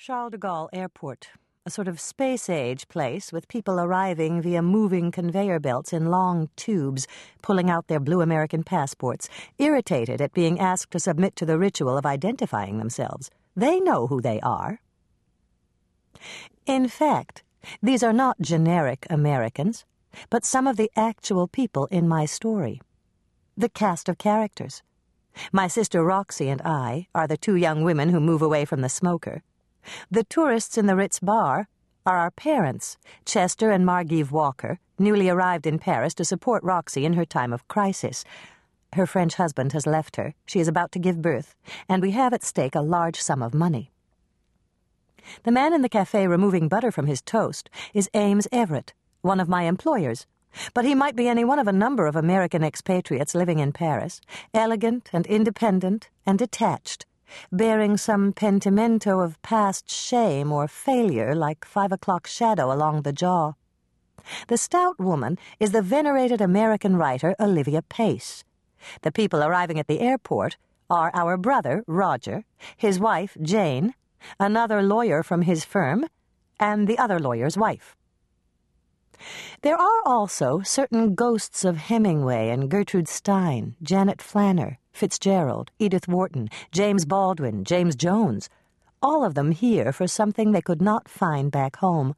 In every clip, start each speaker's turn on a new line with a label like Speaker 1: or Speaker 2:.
Speaker 1: Charles de Gaulle Airport, a sort of space age place with people arriving via moving conveyor belts in long tubes, pulling out their blue American passports, irritated at being asked to submit to the ritual of identifying themselves. They know who they are. In fact, these are not generic Americans, but some of the actual people in my story. The cast of characters. My sister Roxy and I are the two young women who move away from the smoker. The tourists in the Ritz bar are our parents, Chester and Margeeve Walker, newly arrived in Paris to support Roxy in her time of crisis. Her French husband has left her. She is about to give birth, and we have at stake a large sum of money. The man in the cafe removing butter from his toast is Ames Everett, one of my employers. But he might be any one of a number of American expatriates living in Paris, elegant and independent and detached, bearing some pentimento of past shame or failure like five o'clock shadow along the jaw. The stout woman is the venerated American writer Olivia Pace. The people arriving at the airport are our brother, Roger, his wife, Jane, another lawyer from his firm, and the other lawyer's wife. There are also certain ghosts of Hemingway and Gertrude Stein, Janet Flanner, Fitzgerald, Edith Wharton, James Baldwin, James Jones, all of them here for something they could not find back home,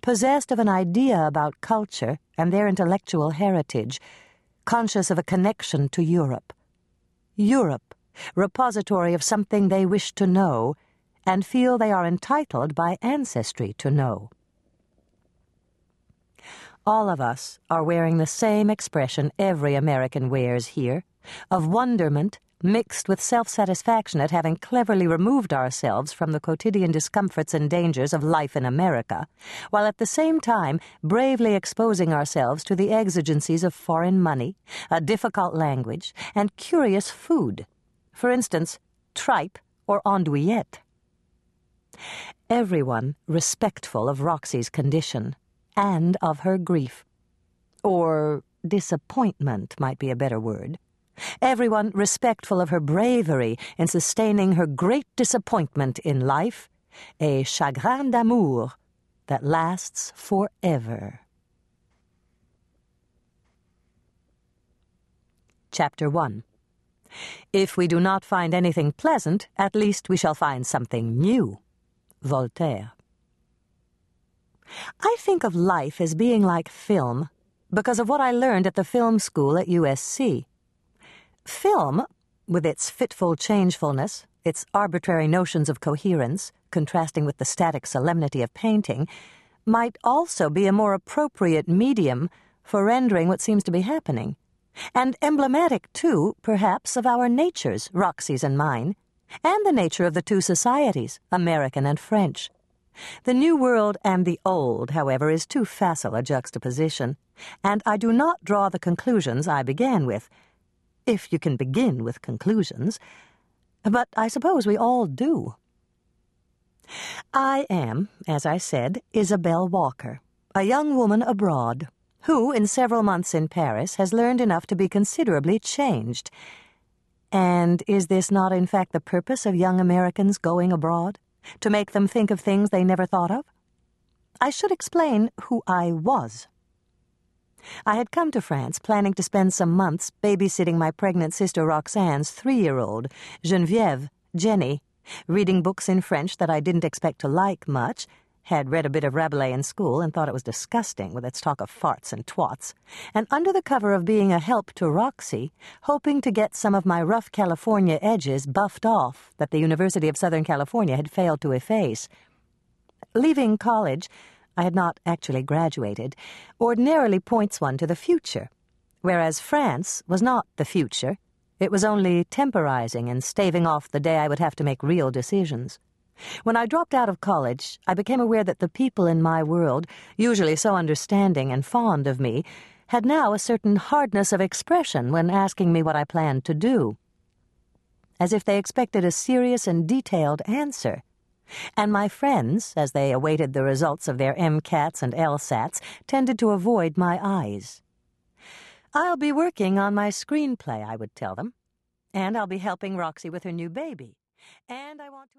Speaker 1: possessed of an idea about culture and their intellectual heritage, conscious of a connection to Europe. Europe, repository of something they wish to know, and feel they are entitled by ancestry to know. All of us are wearing the same expression every American wears here of wonderment mixed with self satisfaction at having cleverly removed ourselves from the quotidian discomforts and dangers of life in America, while at the same time bravely exposing ourselves to the exigencies of foreign money, a difficult language, and curious food. For instance, tripe or andouillette. Everyone respectful of Roxy's condition and of her grief. Or disappointment might be a better word everyone respectful of her bravery in sustaining her great disappointment in life, a chagrin d'amour that lasts forever. Chapter 1 If we do not find anything pleasant, at least we shall find something new. Voltaire. I think of life as being like film because of what I learned at the film school at USC. Film, with its fitful changefulness, its arbitrary notions of coherence, contrasting with the static solemnity of painting, might also be a more appropriate medium for rendering what seems to be happening, and emblematic, too, perhaps, of our natures, Roxy's and mine, and the nature of the two societies, American and French. The New World and the Old, however, is too facile a juxtaposition, and I do not draw the conclusions I began with, if you can begin with conclusions. But I suppose we all do. I am, as I said, Isabel Walker, a young woman abroad, who, in several months in Paris, has learned enough to be considerably changed. And is this not, in fact, the purpose of young Americans going abroad? To make them think of things they never thought of? I should explain who I was. I had come to France planning to spend some months babysitting my pregnant sister Roxanne's three year old, Genevieve, Jenny, reading books in French that I didn't expect to like much, had read a bit of Rabelais in school and thought it was disgusting with its talk of farts and twats, and under the cover of being a help to Roxy, hoping to get some of my rough California edges buffed off that the University of Southern California had failed to efface. Leaving college, I had not actually graduated, ordinarily points one to the future, whereas France was not the future. It was only temporizing and staving off the day I would have to make real decisions. When I dropped out of college, I became aware that the people in my world, usually so understanding and fond of me, had now a certain hardness of expression when asking me what I planned to do. As if they expected a serious and detailed answer and my friends, as they awaited the results of their MCATs and LSATs, tended to avoid my eyes. I'll be working on my screenplay, I would tell them, and I'll be helping Roxy with her new baby, and I want to.